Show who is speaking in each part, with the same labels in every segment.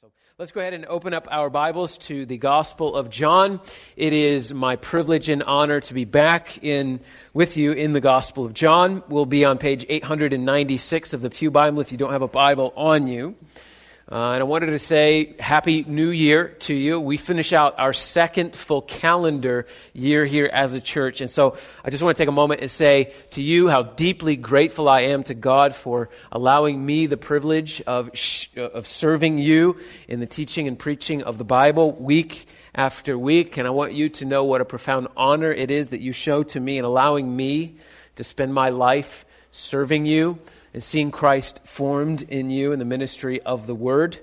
Speaker 1: So let's go ahead and open up our Bibles to the Gospel of John. It is my privilege and honor to be back in with you in the Gospel of John. We'll be on page 896 of the Pew Bible if you don't have a Bible on you. Uh, and I wanted to say Happy New Year to you. We finish out our second full calendar year here as a church. And so I just want to take a moment and say to you how deeply grateful I am to God for allowing me the privilege of, sh- of serving you in the teaching and preaching of the Bible week after week. And I want you to know what a profound honor it is that you show to me in allowing me to spend my life serving you and seeing Christ formed in you in the ministry of the Word.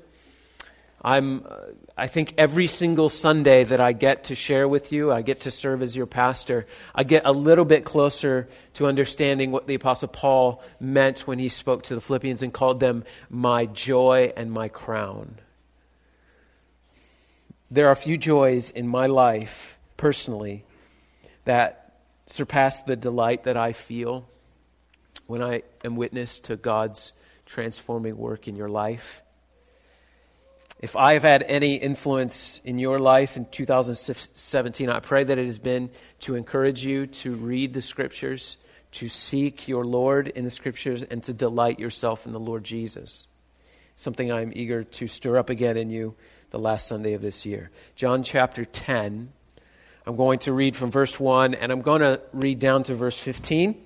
Speaker 1: I'm, uh, I think every single Sunday that I get to share with you, I get to serve as your pastor, I get a little bit closer to understanding what the Apostle Paul meant when he spoke to the Philippians and called them my joy and my crown. There are few joys in my life, personally, that surpass the delight that I feel when I am witness to God's transforming work in your life. If I have had any influence in your life in 2017, I pray that it has been to encourage you to read the scriptures, to seek your Lord in the scriptures, and to delight yourself in the Lord Jesus. Something I'm eager to stir up again in you the last Sunday of this year. John chapter 10. I'm going to read from verse 1, and I'm going to read down to verse 15.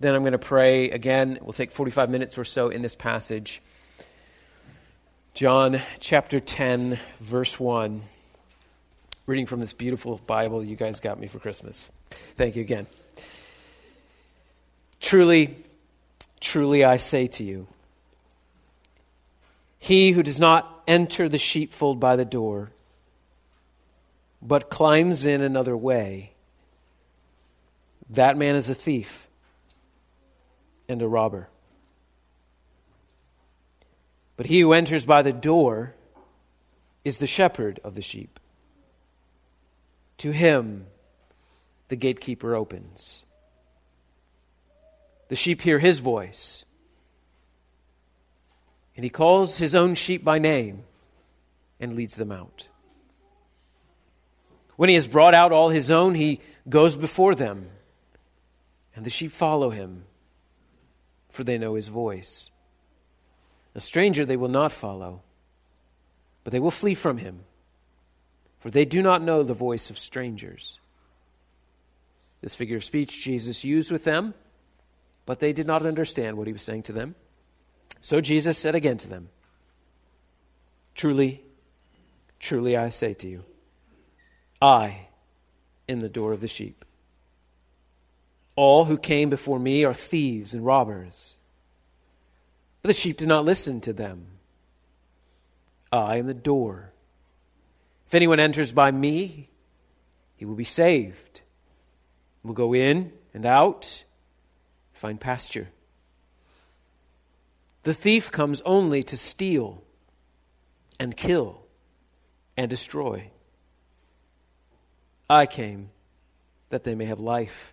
Speaker 1: Then I'm going to pray again. We'll take 45 minutes or so in this passage. John chapter 10, verse 1. Reading from this beautiful Bible you guys got me for Christmas. Thank you again. Truly, truly I say to you, he who does not enter the sheepfold by the door, but climbs in another way, that man is a thief and a robber. But he who enters by the door is the shepherd of the sheep. To him the gatekeeper opens. The sheep hear his voice, and he calls his own sheep by name and leads them out. When he has brought out all his own, he goes before them, and the sheep follow him for they know his voice. A stranger they will not follow, but they will flee from him, for they do not know the voice of strangers. This figure of speech Jesus used with them, but they did not understand what he was saying to them. So Jesus said again to them, Truly, truly I say to you, I am the door of the sheep. All who came before me are thieves and robbers. But the sheep did not listen to them. I am the door. If anyone enters by me, he will be saved. Will go in and out, find pasture. The thief comes only to steal and kill and destroy. I came that they may have life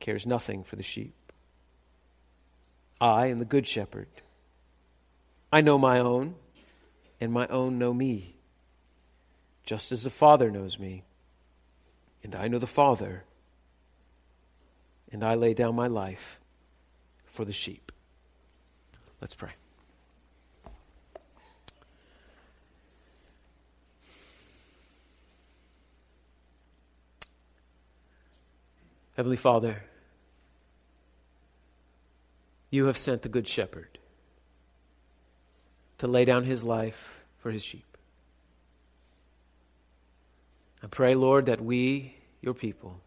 Speaker 1: cares nothing for the sheep. I am the good shepherd. I know my own, and my own know me, just as the Father knows me, and I know the Father, and I lay down my life for the sheep. Let's pray. Heavenly Father, you have sent the Good Shepherd to lay down his life for his sheep. I pray, Lord, that we, your people,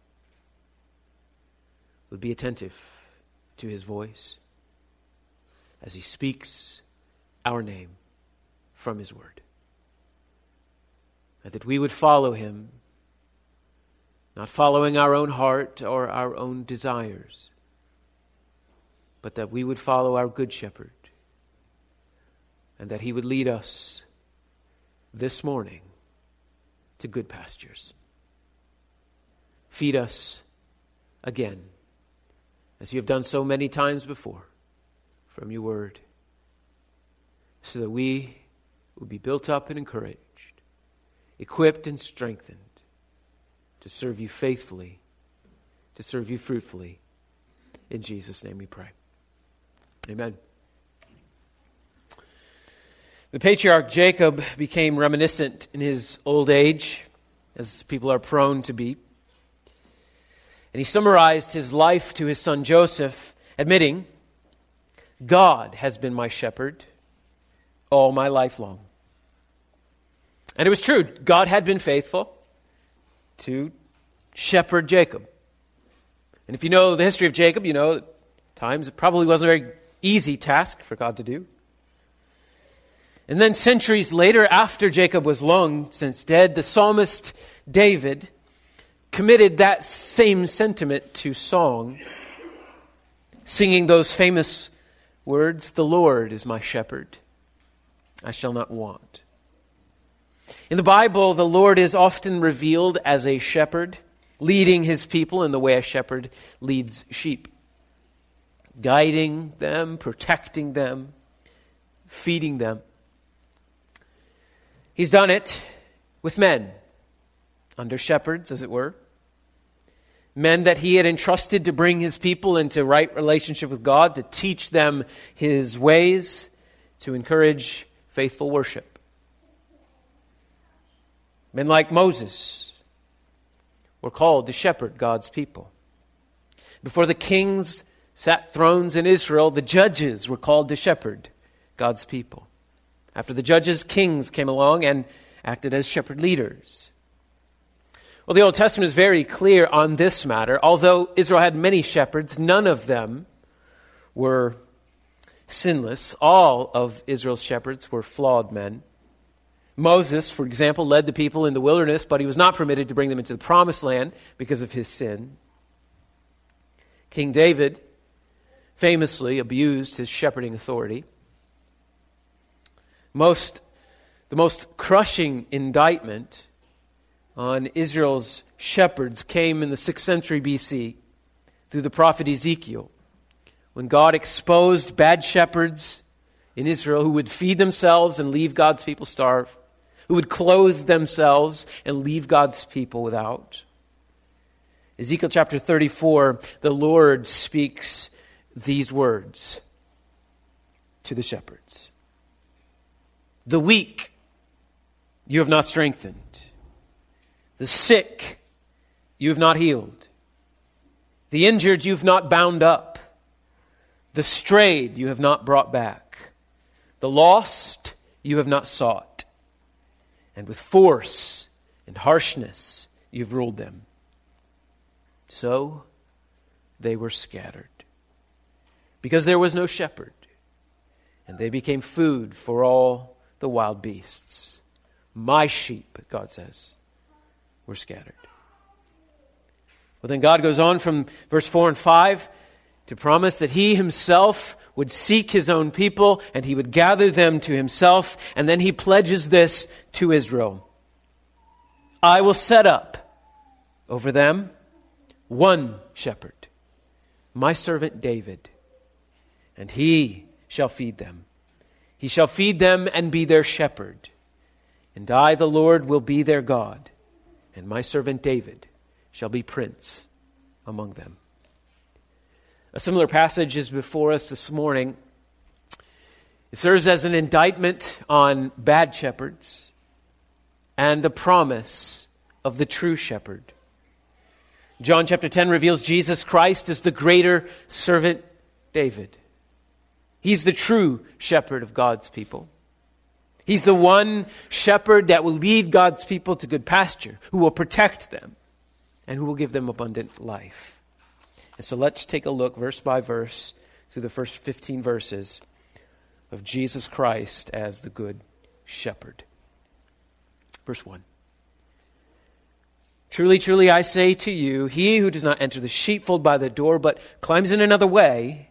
Speaker 1: would be attentive to his voice as he speaks our name from his word. And that we would follow him, not following our own heart or our own desires, but that we would follow our good shepherd, and that he would lead us this morning to good pastures. Feed us again, as you have done so many times before, from your word, so that we would be built up and encouraged, equipped and strengthened to serve you faithfully, to serve you fruitfully. In Jesus' name we pray. Amen. The patriarch Jacob became reminiscent in his old age, as people are prone to be. And he summarized his life to his son Joseph, admitting, God has been my shepherd all my life long. And it was true. God had been faithful to shepherd Jacob. And if you know the history of Jacob, you know times it probably wasn't a very easy task for God to do. And then, centuries later, after Jacob was long since dead, the psalmist David committed that same sentiment to song, singing those famous words The Lord is my shepherd, I shall not want. In the Bible, the Lord is often revealed as a shepherd, leading his people in the way a shepherd leads sheep, guiding them, protecting them, feeding them. He's done it with men, under shepherds, as it were. Men that he had entrusted to bring his people into right relationship with God, to teach them his ways, to encourage faithful worship. Men like Moses were called to shepherd God's people. Before the kings sat thrones in Israel, the judges were called to shepherd God's people. After the judges, kings came along and acted as shepherd leaders. Well, the Old Testament is very clear on this matter. Although Israel had many shepherds, none of them were sinless. All of Israel's shepherds were flawed men. Moses, for example, led the people in the wilderness, but he was not permitted to bring them into the promised land because of his sin. King David famously abused his shepherding authority most, the most crushing indictment on Israel's shepherds came in the 6th century BC through the prophet Ezekiel, when God exposed bad shepherds in Israel who would feed themselves and leave God's people starve, who would clothe themselves and leave God's people without. Ezekiel chapter 34, the Lord speaks these words to the shepherds. The weak you have not strengthened. The sick you have not healed. The injured you have not bound up. The strayed you have not brought back. The lost you have not sought. And with force and harshness you have ruled them. So they were scattered. Because there was no shepherd. And they became food for all the wild beasts. My sheep, God says, were scattered. Well, then God goes on from verse 4 and 5 to promise that He Himself would seek His own people and He would gather them to Himself. And then He pledges this to Israel I will set up over them one shepherd, my servant David, and He shall feed them. He shall feed them and be their shepherd. And I, the Lord, will be their God, and my servant David shall be prince among them. A similar passage is before us this morning. It serves as an indictment on bad shepherds and a promise of the true shepherd. John chapter 10 reveals Jesus Christ as the greater servant David. He's the true shepherd of God's people. He's the one shepherd that will lead God's people to good pasture, who will protect them, and who will give them abundant life. And so let's take a look, verse by verse, through the first 15 verses of Jesus Christ as the good shepherd. Verse 1. Truly, truly, I say to you, he who does not enter the sheepfold by the door, but climbs in another way,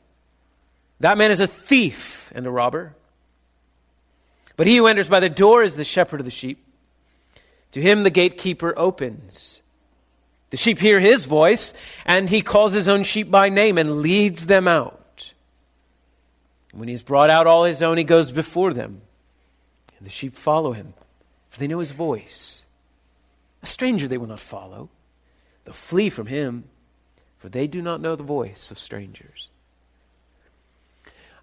Speaker 1: that man is a thief and a robber. But he who enters by the door is the shepherd of the sheep. To him the gatekeeper opens. The sheep hear his voice, and he calls his own sheep by name and leads them out. When he's brought out all his own, he goes before them, and the sheep follow him, for they know his voice. A stranger they will not follow. They'll flee from him, for they do not know the voice of strangers.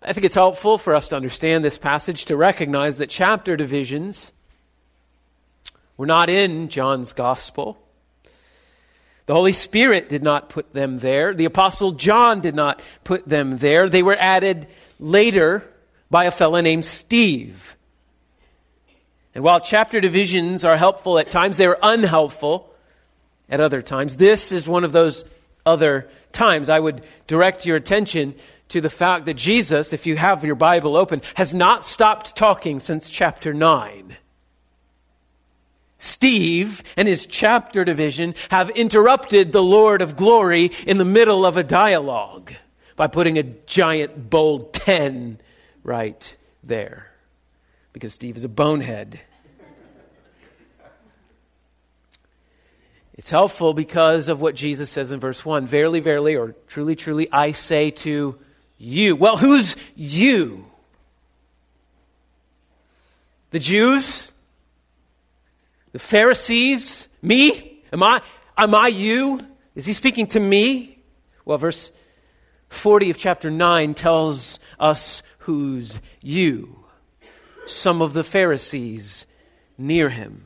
Speaker 1: I think it's helpful for us to understand this passage to recognize that chapter divisions were not in John's gospel. The Holy Spirit did not put them there. The Apostle John did not put them there. They were added later by a fellow named Steve. And while chapter divisions are helpful at times, they are unhelpful at other times. This is one of those other times. I would direct your attention to the fact that Jesus, if you have your Bible open, has not stopped talking since chapter 9. Steve and his chapter division have interrupted the Lord of glory in the middle of a dialogue by putting a giant bold 10 right there because Steve is a bonehead. It's helpful because of what Jesus says in verse 1 Verily, verily, or truly, truly, I say to you. Well, who's you? The Jews? The Pharisees? Me? Am I, am I you? Is he speaking to me? Well, verse 40 of chapter 9 tells us who's you some of the Pharisees near him.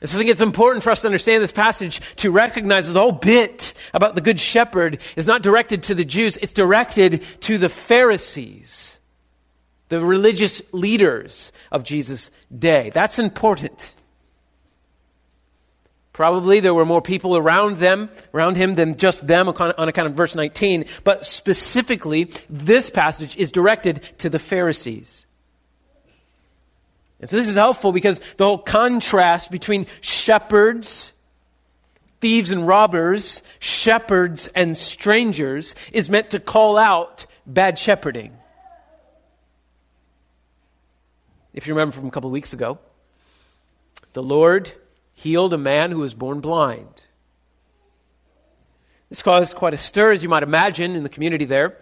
Speaker 1: And so I think it's important for us to understand this passage to recognize that the whole bit about the Good Shepherd is not directed to the Jews, it's directed to the Pharisees, the religious leaders of Jesus' day. That's important. Probably there were more people around them, around him than just them on account of verse 19, but specifically, this passage is directed to the Pharisees. And so this is helpful because the whole contrast between shepherds, thieves and robbers, shepherds and strangers is meant to call out bad shepherding. If you remember from a couple of weeks ago, the Lord healed a man who was born blind. This caused quite a stir, as you might imagine, in the community there.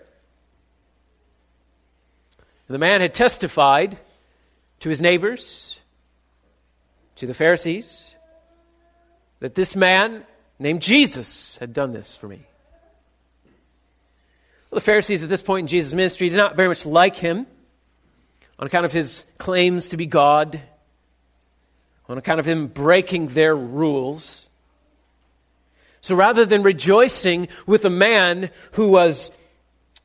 Speaker 1: The man had testified to his neighbors, to the Pharisees, that this man named Jesus had done this for me. Well, the Pharisees at this point in Jesus' ministry did not very much like him on account of his claims to be God, on account of him breaking their rules. So rather than rejoicing with a man who was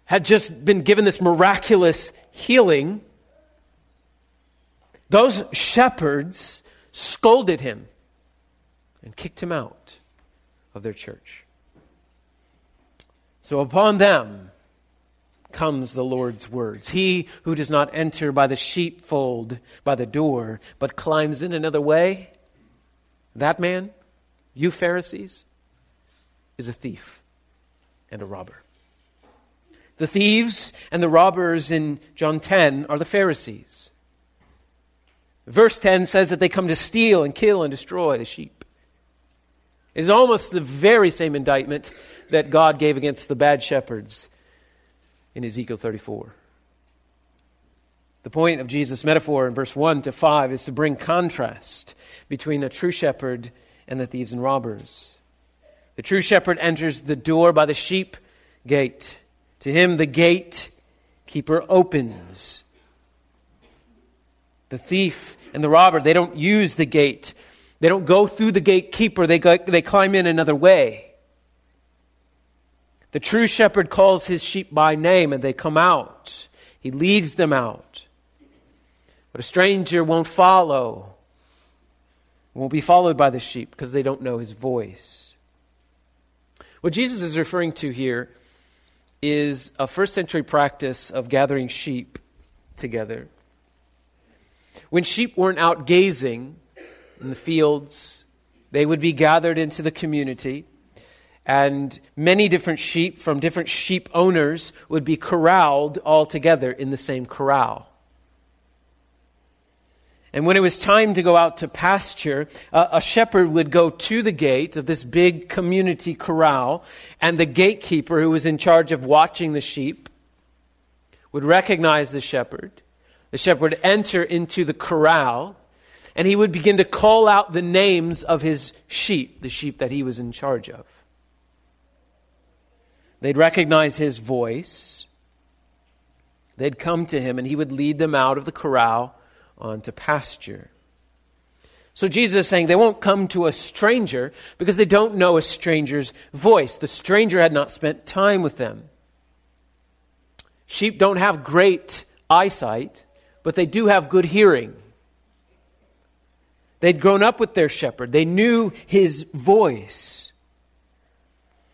Speaker 1: had just been given this miraculous healing, those shepherds scolded him and kicked him out of their church. So upon them comes the Lord's words. He who does not enter by the sheepfold, by the door, but climbs in another way, that man, you Pharisees, is a thief and a robber. The thieves and the robbers in John 10 are the Pharisees. Verse 10 says that they come to steal and kill and destroy the sheep. It is almost the very same indictment that God gave against the bad shepherds in Ezekiel 34. The point of Jesus' metaphor in verse 1 to 5 is to bring contrast between a true shepherd and the thieves and robbers. The true shepherd enters the door by the sheep gate. To him, the gatekeeper opens. The thief and the robber, they don't use the gate. They don't go through the gatekeeper, they, go, they climb in another way. The true shepherd calls his sheep by name and they come out. He leads them out. But a stranger won't follow, won't be followed by the sheep because they don't know his voice. What Jesus is referring to here is a first century practice of gathering sheep together. When sheep weren't out gazing in the fields, they would be gathered into the community, and many different sheep from different sheep owners would be corralled all together in the same corral. And when it was time to go out to pasture, uh, a shepherd would go to the gate of this big community corral, and the gatekeeper, who was in charge of watching the sheep, would recognize the shepherd. The shepherd would enter into the corral, and he would begin to call out the names of his sheep, the sheep that he was in charge of. They'd recognize his voice. They'd come to him, and he would lead them out of the corral onto pasture. So Jesus is saying they won't come to a stranger because they don't know a stranger's voice. The stranger had not spent time with them. Sheep don't have great eyesight, but they do have good hearing. They'd grown up with their shepherd, they knew his voice.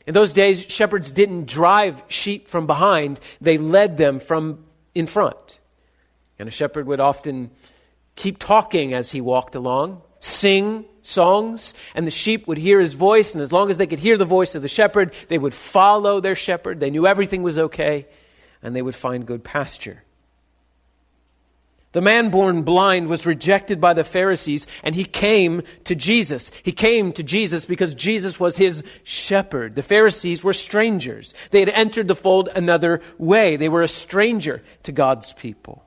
Speaker 1: In those days, shepherds didn't drive sheep from behind, they led them from in front. And a shepherd would often keep talking as he walked along, sing songs, and the sheep would hear his voice. And as long as they could hear the voice of the shepherd, they would follow their shepherd. They knew everything was okay, and they would find good pasture. The man born blind was rejected by the Pharisees, and he came to Jesus. He came to Jesus because Jesus was his shepherd. The Pharisees were strangers. They had entered the fold another way. They were a stranger to God's people.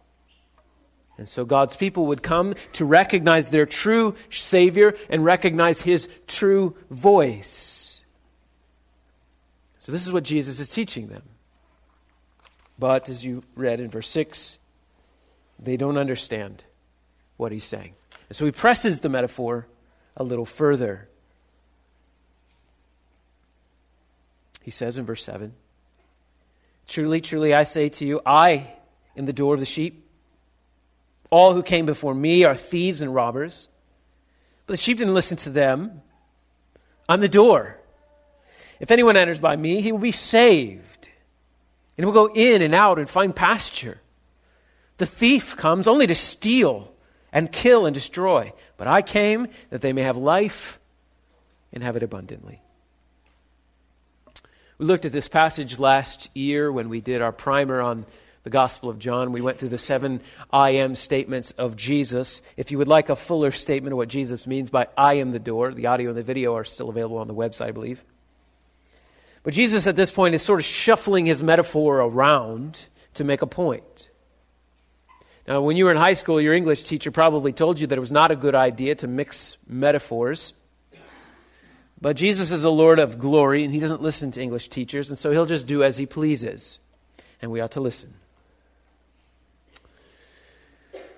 Speaker 1: And so God's people would come to recognize their true Savior and recognize His true voice. So this is what Jesus is teaching them. But as you read in verse 6, they don't understand what He's saying. And so He presses the metaphor a little further. He says in verse 7 Truly, truly, I say to you, I am the door of the sheep. All who came before me are thieves and robbers. But the sheep didn't listen to them. I'm the door. If anyone enters by me, he will be saved. And he will go in and out and find pasture. The thief comes only to steal and kill and destroy. But I came that they may have life and have it abundantly. We looked at this passage last year when we did our primer on the Gospel of John. We went through the seven I am statements of Jesus. If you would like a fuller statement of what Jesus means by I am the door, the audio and the video are still available on the website, I believe. But Jesus at this point is sort of shuffling his metaphor around to make a point. Now, when you were in high school, your English teacher probably told you that it was not a good idea to mix metaphors. But Jesus is a Lord of glory, and he doesn't listen to English teachers, and so he'll just do as he pleases. And we ought to listen.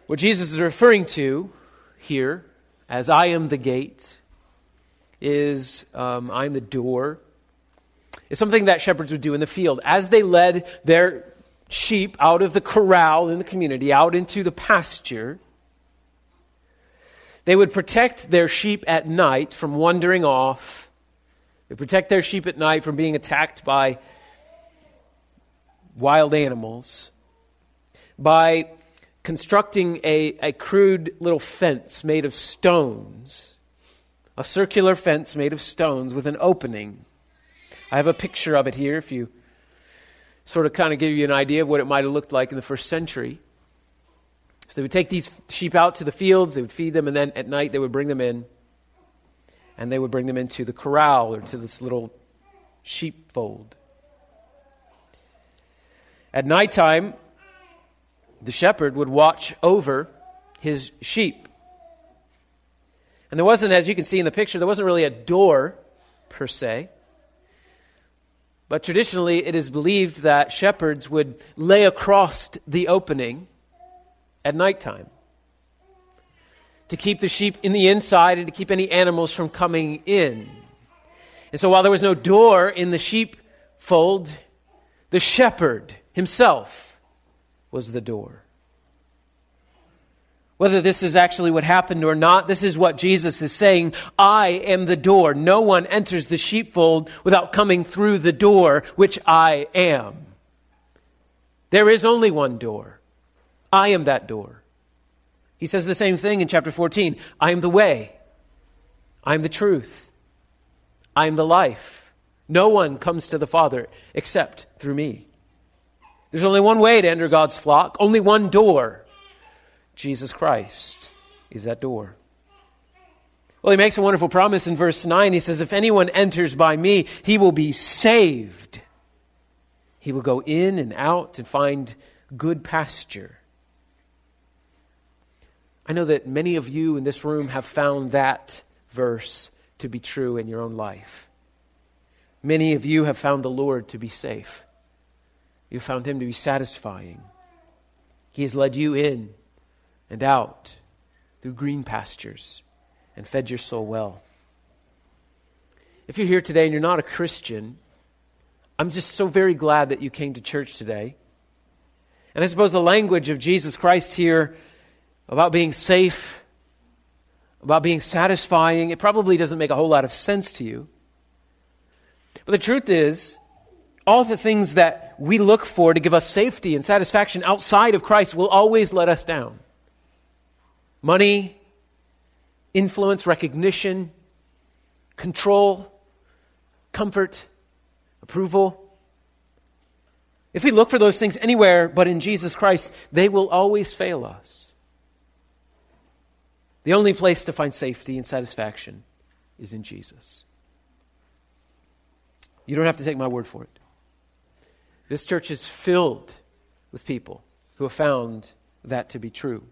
Speaker 1: What Jesus is referring to here, as I am the gate, is um, I'm the door, is something that shepherds would do in the field. As they led their sheep out of the corral in the community, out into the pasture, they would protect their sheep at night from wandering off. They protect their sheep at night from being attacked by wild animals by constructing a, a crude little fence made of stones, a circular fence made of stones with an opening. I have a picture of it here if you sort of kind of give you an idea of what it might have looked like in the first century. So they would take these sheep out to the fields, they would feed them, and then at night they would bring them in, and they would bring them into the corral or to this little sheepfold. At nighttime, the shepherd would watch over his sheep. And there wasn't, as you can see in the picture, there wasn't really a door per se. But traditionally, it is believed that shepherds would lay across the opening at nighttime to keep the sheep in the inside and to keep any animals from coming in. And so, while there was no door in the sheepfold, the shepherd himself was the door. Whether this is actually what happened or not, this is what Jesus is saying. I am the door. No one enters the sheepfold without coming through the door, which I am. There is only one door. I am that door. He says the same thing in chapter 14 I am the way, I am the truth, I am the life. No one comes to the Father except through me. There's only one way to enter God's flock, only one door. Jesus Christ is that door. Well, he makes a wonderful promise in verse 9. He says, If anyone enters by me, he will be saved. He will go in and out and find good pasture. I know that many of you in this room have found that verse to be true in your own life. Many of you have found the Lord to be safe. You found him to be satisfying. He has led you in and out through green pastures and fed your soul well. If you're here today and you're not a Christian, I'm just so very glad that you came to church today. And I suppose the language of Jesus Christ here about being safe, about being satisfying, it probably doesn't make a whole lot of sense to you. But the truth is, all the things that we look for to give us safety and satisfaction outside of Christ will always let us down. Money, influence, recognition, control, comfort, approval. If we look for those things anywhere but in Jesus Christ, they will always fail us. The only place to find safety and satisfaction is in Jesus. You don't have to take my word for it. This church is filled with people who have found that to be true.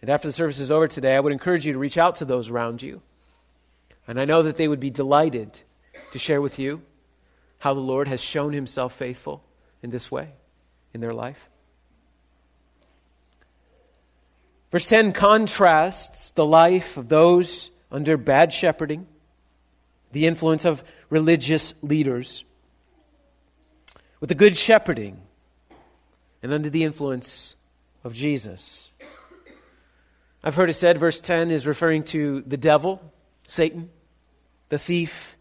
Speaker 1: And after the service is over today, I would encourage you to reach out to those around you. And I know that they would be delighted to share with you how the Lord has shown himself faithful in this way in their life. Verse 10 contrasts the life of those under bad shepherding, the influence of religious leaders, with the good shepherding and under the influence of Jesus. I've heard it said, verse 10 is referring to the devil, Satan, the thief,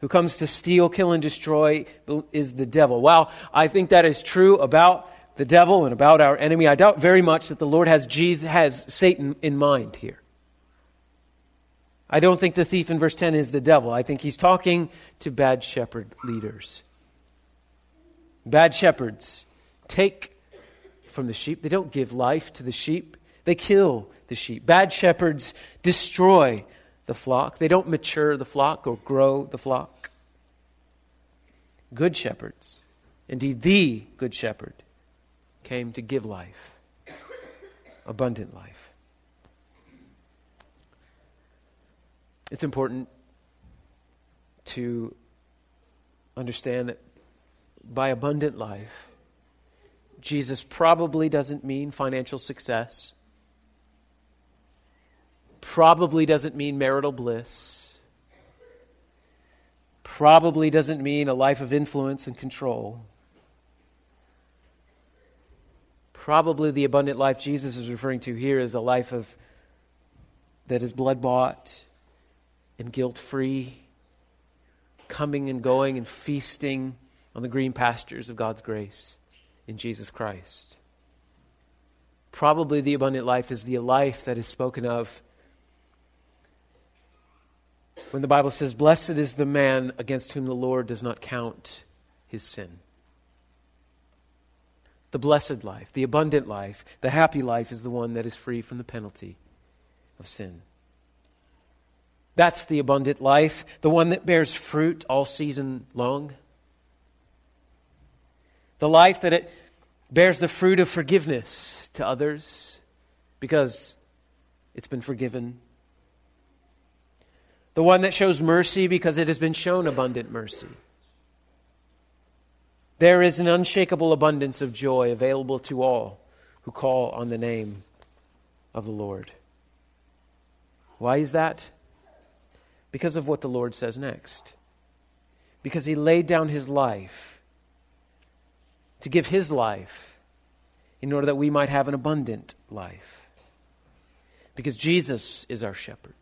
Speaker 1: who comes to steal, kill, and destroy is the devil. While I think that is true about the devil and about our enemy, I doubt very much that the Lord has, Jesus, has Satan in mind here. I don't think the thief in verse 10 is the devil. I think he's talking to bad shepherd leaders. Bad shepherds take from the sheep, they don't give life to the sheep. They kill the sheep. Bad shepherds destroy the flock. They don't mature the flock or grow the flock. Good shepherds, indeed, the good shepherd, came to give life, abundant life. It's important to understand that by abundant life, Jesus probably doesn't mean financial success probably doesn't mean marital bliss, probably doesn't mean a life of influence and control. Probably the abundant life Jesus is referring to here is a life of that is blood bought and guilt free, coming and going and feasting on the green pastures of God's grace in Jesus Christ. Probably the abundant life is the life that is spoken of when the Bible says, Blessed is the man against whom the Lord does not count his sin. The blessed life, the abundant life, the happy life is the one that is free from the penalty of sin. That's the abundant life, the one that bears fruit all season long. The life that it bears the fruit of forgiveness to others because it's been forgiven the one that shows mercy because it has been shown abundant mercy. There is an unshakable abundance of joy available to all who call on the name of the Lord. Why is that? Because of what the Lord says next. Because he laid down his life to give his life in order that we might have an abundant life. Because Jesus is our shepherd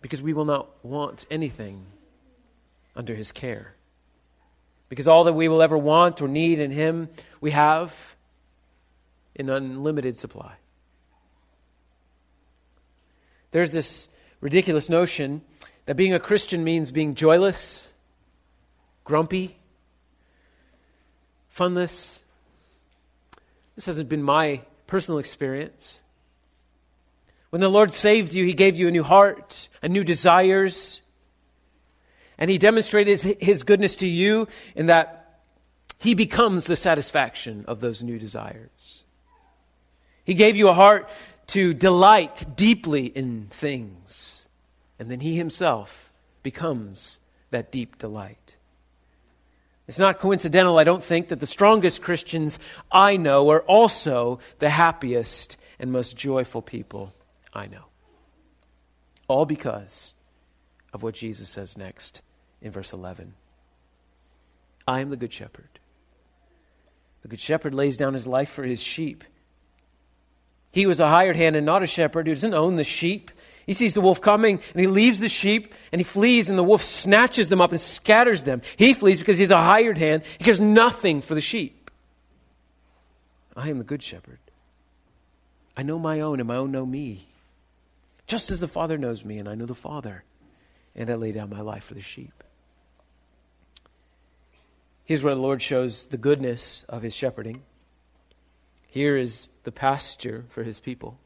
Speaker 1: because we will not want anything under his care. Because all that we will ever want or need in him, we have in unlimited supply. There's this ridiculous notion that being a Christian means being joyless, grumpy, funless. This hasn't been my personal experience. When the Lord saved you, He gave you a new heart, a new desires, and He demonstrated His goodness to you in that He becomes the satisfaction of those new desires. He gave you a heart to delight deeply in things, and then He Himself becomes that deep delight. It's not coincidental, I don't think, that the strongest Christians I know are also the happiest and most joyful people I know. All because of what Jesus says next in verse 11 I am the good shepherd. The good shepherd lays down his life for his sheep. He was a hired hand and not a shepherd who doesn't own the sheep. He sees the wolf coming and he leaves the sheep and he flees and the wolf snatches them up and scatters them. He flees because he's a hired hand. He cares nothing for the sheep. I am the good shepherd. I know my own and my own know me just as the Father knows me, and I know the Father, and I lay down my life for the sheep. Here's where the Lord shows the goodness of his shepherding. Here is the pasture for his people.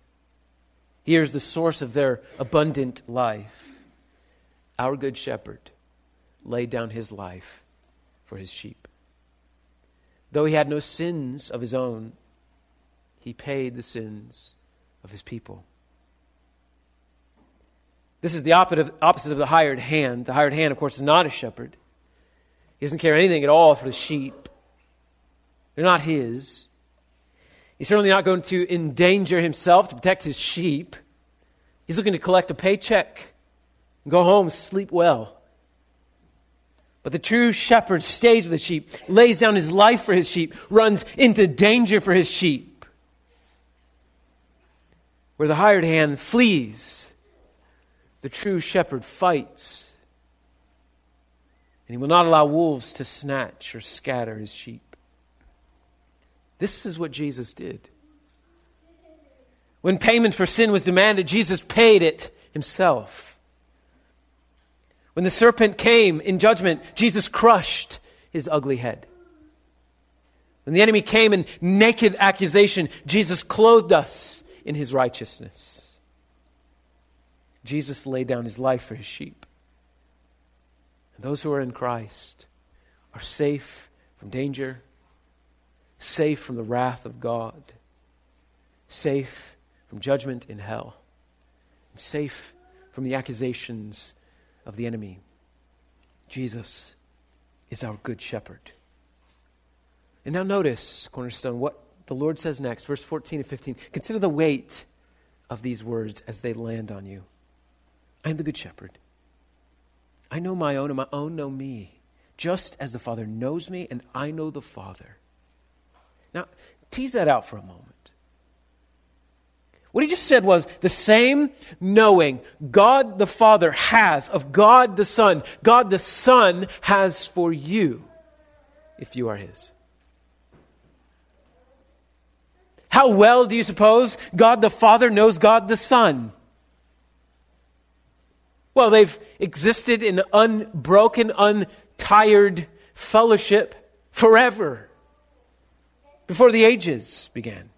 Speaker 1: Here is the source of their abundant life. Our good shepherd laid down his life for his sheep. Though he had no sins of his own, he paid the sins of his people. This is the opposite of the hired hand. The hired hand, of course, is not a shepherd. He doesn't care anything at all for the sheep. They're not his. He's certainly not going to endanger himself to protect his sheep. He's looking to collect a paycheck and go home, sleep well. But the true shepherd stays with the sheep, lays down his life for his sheep, runs into danger for his sheep. Where the hired hand flees the true shepherd fights, and he will not allow wolves to snatch or scatter his sheep. This is what Jesus did. When payment for sin was demanded, Jesus paid it himself. When the serpent came in judgment, Jesus crushed his ugly head. When the enemy came in naked accusation, Jesus clothed us in his righteousness. Jesus laid down his life for his sheep. And those who are in Christ are safe from danger, safe from the wrath of God, safe from judgment in hell, and safe from the accusations of the enemy. Jesus is our good shepherd. And now notice, Cornerstone, what the Lord says next, verse 14 and 15. Consider the weight of these words as they land on you. I am the good shepherd. I know my own, and my own know me, just as the Father knows me, and I know the Father. Now, tease that out for a moment. What he just said was the same knowing God the Father has of God the Son, God the Son has for you if you are his. How well do you suppose God the Father knows God the Son? Well, they've existed in unbroken, untired fellowship forever before the ages began.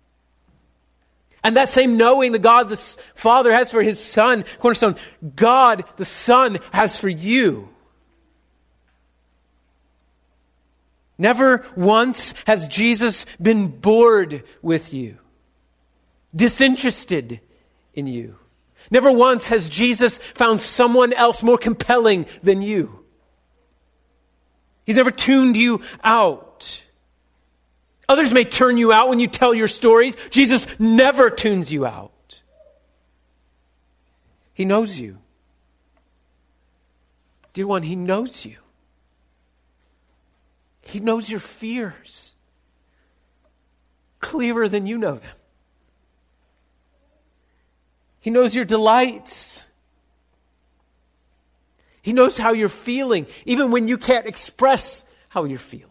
Speaker 1: And that same knowing the God the Father has for his Son, cornerstone, God the Son has for you. Never once has Jesus been bored with you, disinterested in you. Never once has Jesus found someone else more compelling than you. He's never tuned you out. Others may turn you out when you tell your stories. Jesus never tunes you out. He knows you. Dear one, He knows you. He knows your fears clearer than you know them. He knows your delights. He knows how you're feeling, even when you can't express how you're feeling.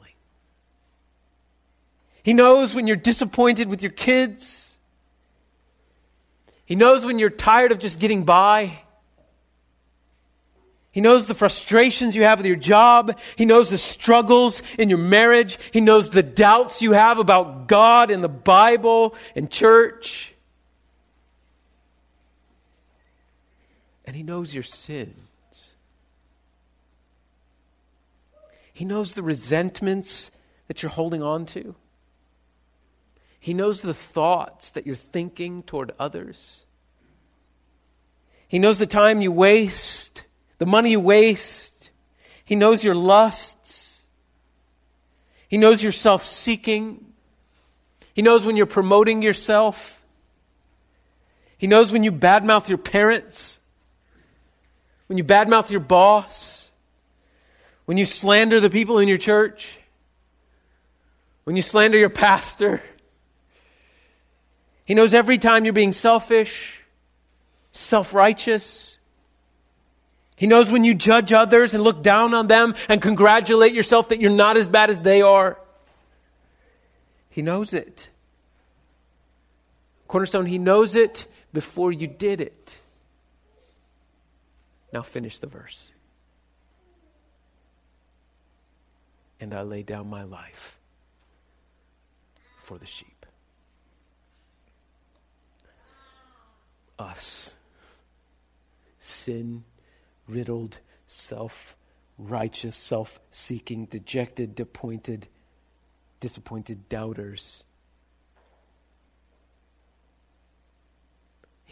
Speaker 1: He knows when you're disappointed with your kids. He knows when you're tired of just getting by. He knows the frustrations you have with your job. He knows the struggles in your marriage. He knows the doubts you have about God and the Bible and church. And He knows your sins. He knows the resentments that you're holding on to. He knows the thoughts that you're thinking toward others. He knows the time you waste, the money you waste. He knows your lusts. He knows your self seeking. He knows when you're promoting yourself. He knows when you badmouth your parents, when you badmouth your boss, when you slander the people in your church, when you slander your pastor. He knows every time you're being selfish, self righteous. He knows when you judge others and look down on them and congratulate yourself that you're not as bad as they are. He knows it. Cornerstone, He knows it before you did it. Now finish the verse. And I lay down my life for the sheep. us. Sin riddled, self righteous, self seeking, dejected, disappointed, disappointed doubters.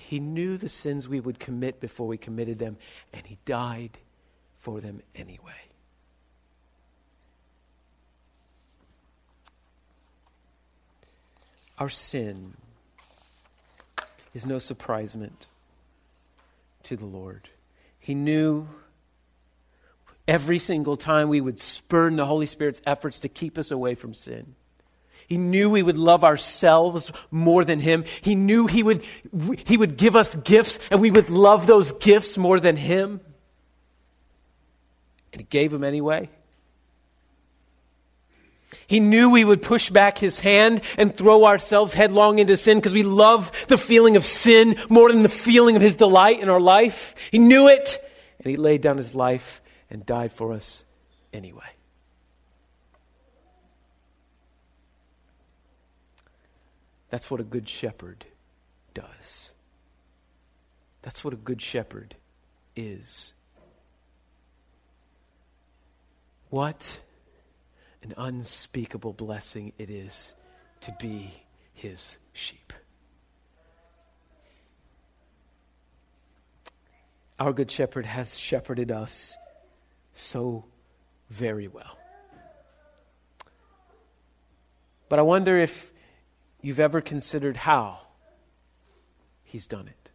Speaker 1: He knew the sins we would commit before we committed them, and He died for them anyway. Our sin is no surprisement to the Lord. He knew every single time we would spurn the Holy Spirit's efforts to keep us away from sin. He knew we would love ourselves more than Him. He knew He would, he would give us gifts and we would love those gifts more than Him. And He gave them anyway. He knew we would push back his hand and throw ourselves headlong into sin because we love the feeling of sin more than the feeling of his delight in our life. He knew it, and he laid down his life and died for us anyway. That's what a good shepherd does. That's what a good shepherd is. What an unspeakable blessing it is to be his sheep. Our Good Shepherd has shepherded us so very well. But I wonder if you've ever considered how he's done it.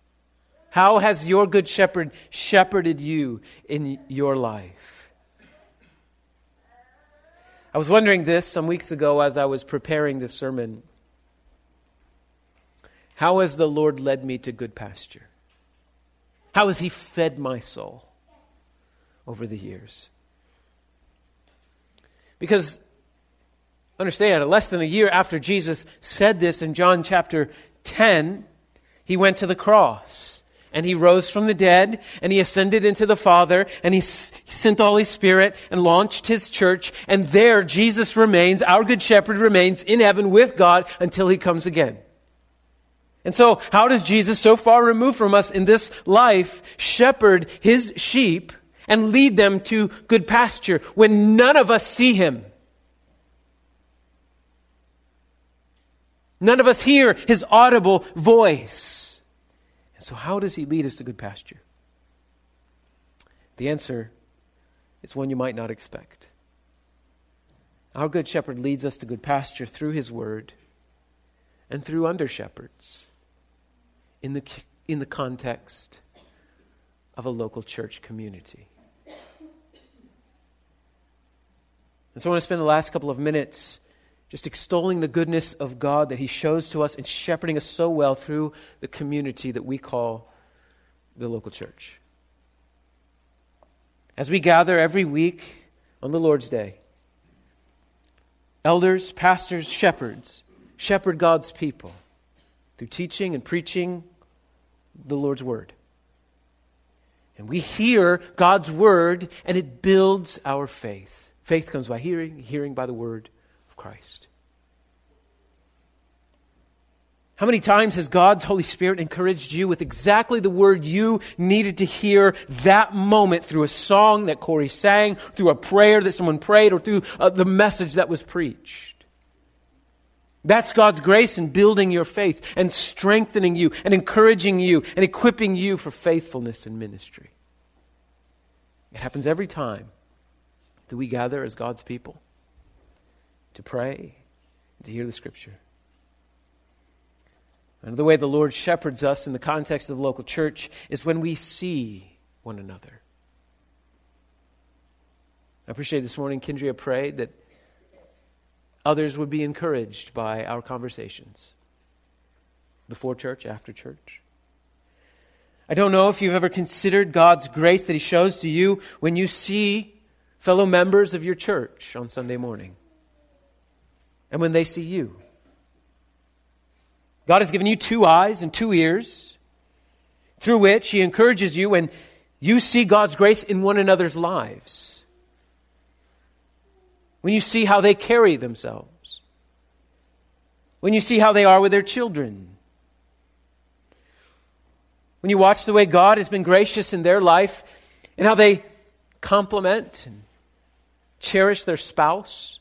Speaker 1: How has your Good Shepherd shepherded you in your life? I was wondering this some weeks ago as I was preparing this sermon. How has the Lord led me to good pasture? How has He fed my soul over the years? Because, understand, less than a year after Jesus said this in John chapter 10, He went to the cross and he rose from the dead and he ascended into the Father and he, s- he sent the Holy Spirit and launched his church. And there Jesus remains, our good shepherd remains in heaven with God until he comes again. And so, how does Jesus, so far removed from us in this life, shepherd his sheep and lead them to good pasture when none of us see him? None of us hear his audible voice. And So, how does he lead us to good pasture? The answer is one you might not expect. Our good shepherd leads us to good pasture through his word and through under shepherds in the, in the context of a local church community. And so I want to spend the last couple of minutes just extolling the goodness of God that He shows to us and shepherding us so well through the community that we call the local church. As we gather every week on the Lord's Day, Elders, pastors, shepherds shepherd God's people through teaching and preaching the Lord's word. And we hear God's word, and it builds our faith. Faith comes by hearing, hearing by the word Christ. How many times has God's Holy Spirit encouraged you with exactly the word you needed to hear that moment through a song that Corey sang, through a prayer that someone prayed, or through uh, the message that was preached? That's God's grace in building your faith and strengthening you and encouraging you and equipping you for faithfulness in ministry. It happens every time that we gather as God's people to pray and to hear the Scripture. And the way the Lord shepherds us in the context of the local church is when we see one another. I appreciate this morning, Kendria prayed that others would be encouraged by our conversations before church, after church. I don't know if you've ever considered God's grace that He shows to you when you see fellow members of your church on Sunday morning and when they see you. God has given you two eyes and two ears through which He encourages you when you see God's grace in one another's lives. When you see how they carry themselves. When you see how they are with their children. When you watch the way God has been gracious in their life and how they compliment and cherish their spouse.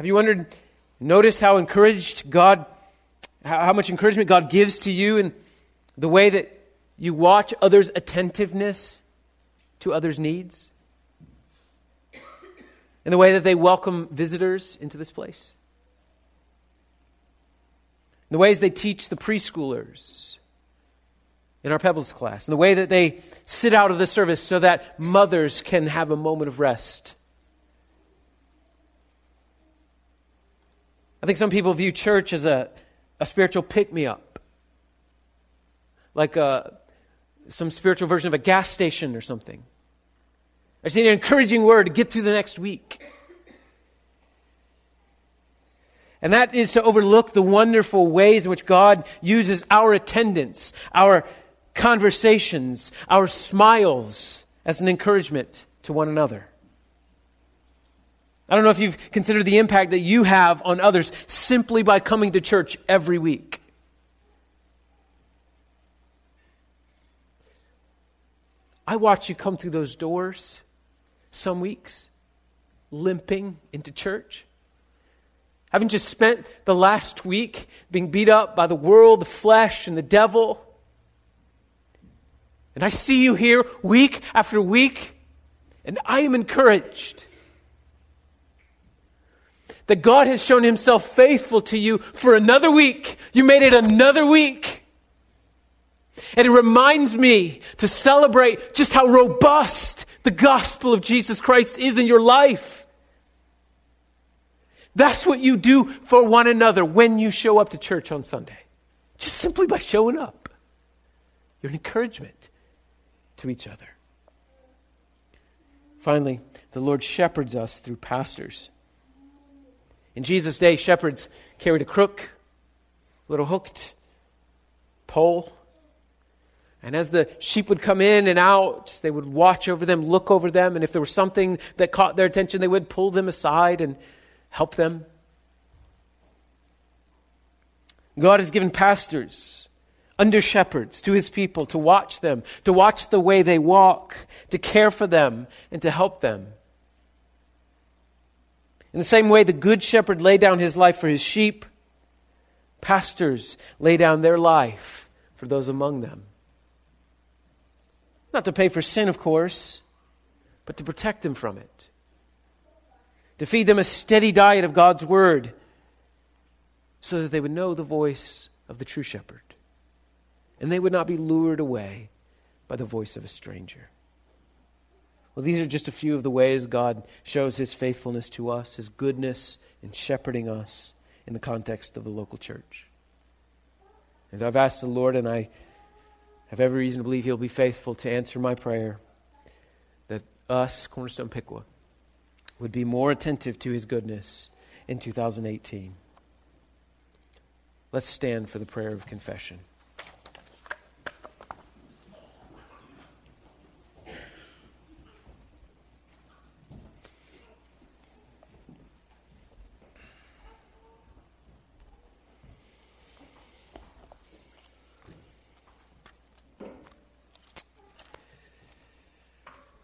Speaker 1: Have you wondered noticed how encouraged God, how much encouragement God gives to you in the way that you watch others' attentiveness to others' needs, in the way that they welcome visitors into this place, in the ways they teach the preschoolers in our Pebbles class, in the way that they sit out of the service so that mothers can have a moment of rest I think some people view church as a, a spiritual pick me up, like a, uh, some spiritual version of a gas station or something. I see an encouraging word to get through the next week. And that is to overlook the wonderful ways in which God uses our attendance, our conversations, our smiles as an encouragement to one another. I don't know if you've considered the impact that you have on others simply by coming to church every week. I watch you come through those doors some weeks, limping into church. Haven't just spent the last week being beat up by the world, the flesh, and the devil? And I see you here week after week, and I am encouraged that God has shown himself faithful to you for another week. You made it another week. And it reminds me to celebrate just how robust the gospel of Jesus Christ is in your life. That's what you do for one another when you show up to church on Sunday. Just simply by showing up. You're an encouragement to each other. Finally, the Lord shepherds us through pastors. In Jesus' day, shepherds carried a crook, a little hooked pole. And as the sheep would come in and out, they would watch over them, look over them, and if there was something that caught their attention, they would pull them aside and help them. God has given pastors, under shepherds, to his people to watch them, to watch the way they walk, to care for them, and to help them. In the same way, the good shepherd laid down his life for his sheep, pastors lay down their life for those among them. Not to pay for sin, of course, but to protect them from it. To feed them a steady diet of God's word so that they would know the voice of the true shepherd and they would not be lured away by the voice of a stranger. Well, these are just a few of the ways God shows his faithfulness to us, his goodness in shepherding us in the context of the local church. And I've asked the Lord, and I have every reason to believe he'll be faithful to answer my prayer that us, Cornerstone Piqua, would be more attentive to his goodness in 2018. Let's stand for the prayer of confession.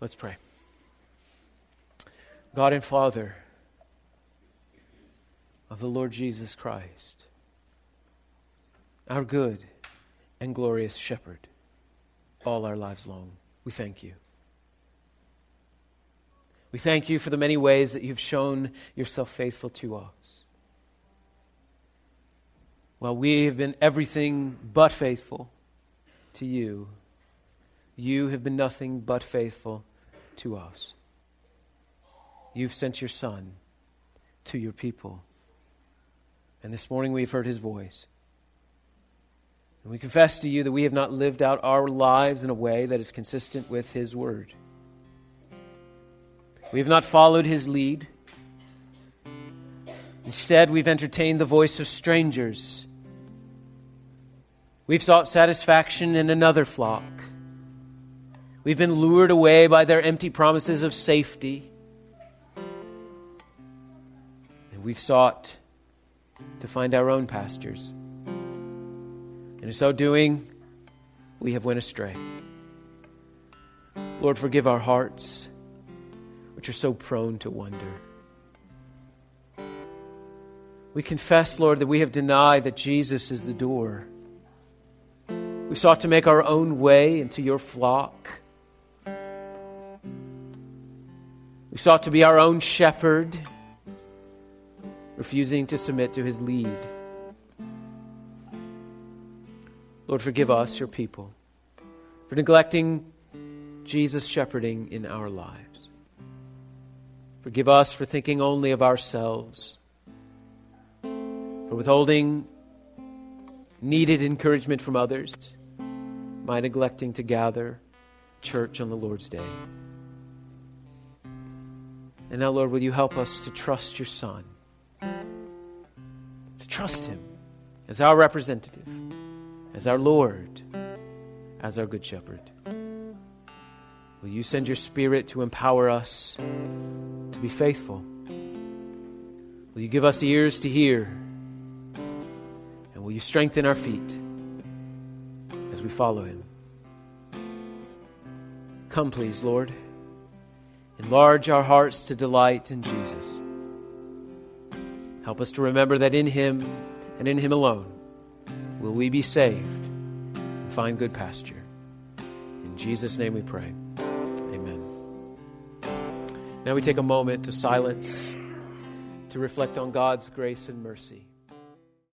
Speaker 1: Let's pray. God and Father of the Lord Jesus Christ, our good and glorious shepherd, all our lives long, we thank you. We thank you for the many ways that you've shown yourself faithful to us. While we have been everything but faithful to you, you have been nothing but faithful to us. You've sent your Son to your people. And this morning we've heard his voice. And we confess to you that we have not lived out our lives in a way that is consistent with his word. We have not followed his lead. Instead, we've entertained the voice of strangers. We've sought satisfaction in another flock. We've been lured away by their empty promises of safety. And we've sought to find our own pastures. And in so doing, we have went astray. Lord, forgive our hearts, which are so prone to wonder. We confess, Lord, that we have denied that Jesus is the door. We sought to make our own way into your flock. We sought to be our own shepherd, refusing to submit to his lead. Lord, forgive us, your people, for neglecting Jesus' shepherding in our lives. Forgive us for thinking only of ourselves, for withholding needed encouragement from others, by neglecting to gather church on the Lord's day. And now, Lord, will you help us to trust your Son? To trust him as our representative, as our Lord, as our Good Shepherd. Will you send your Spirit to empower us to be faithful? Will you give us ears to hear? And will you strengthen our feet as we follow him? Come, please, Lord. Enlarge our hearts to delight in Jesus. Help us to remember that in Him and in Him alone will we be saved and find good pasture. In Jesus' name we pray. Amen. Now we take a moment of silence to reflect on God's grace and mercy.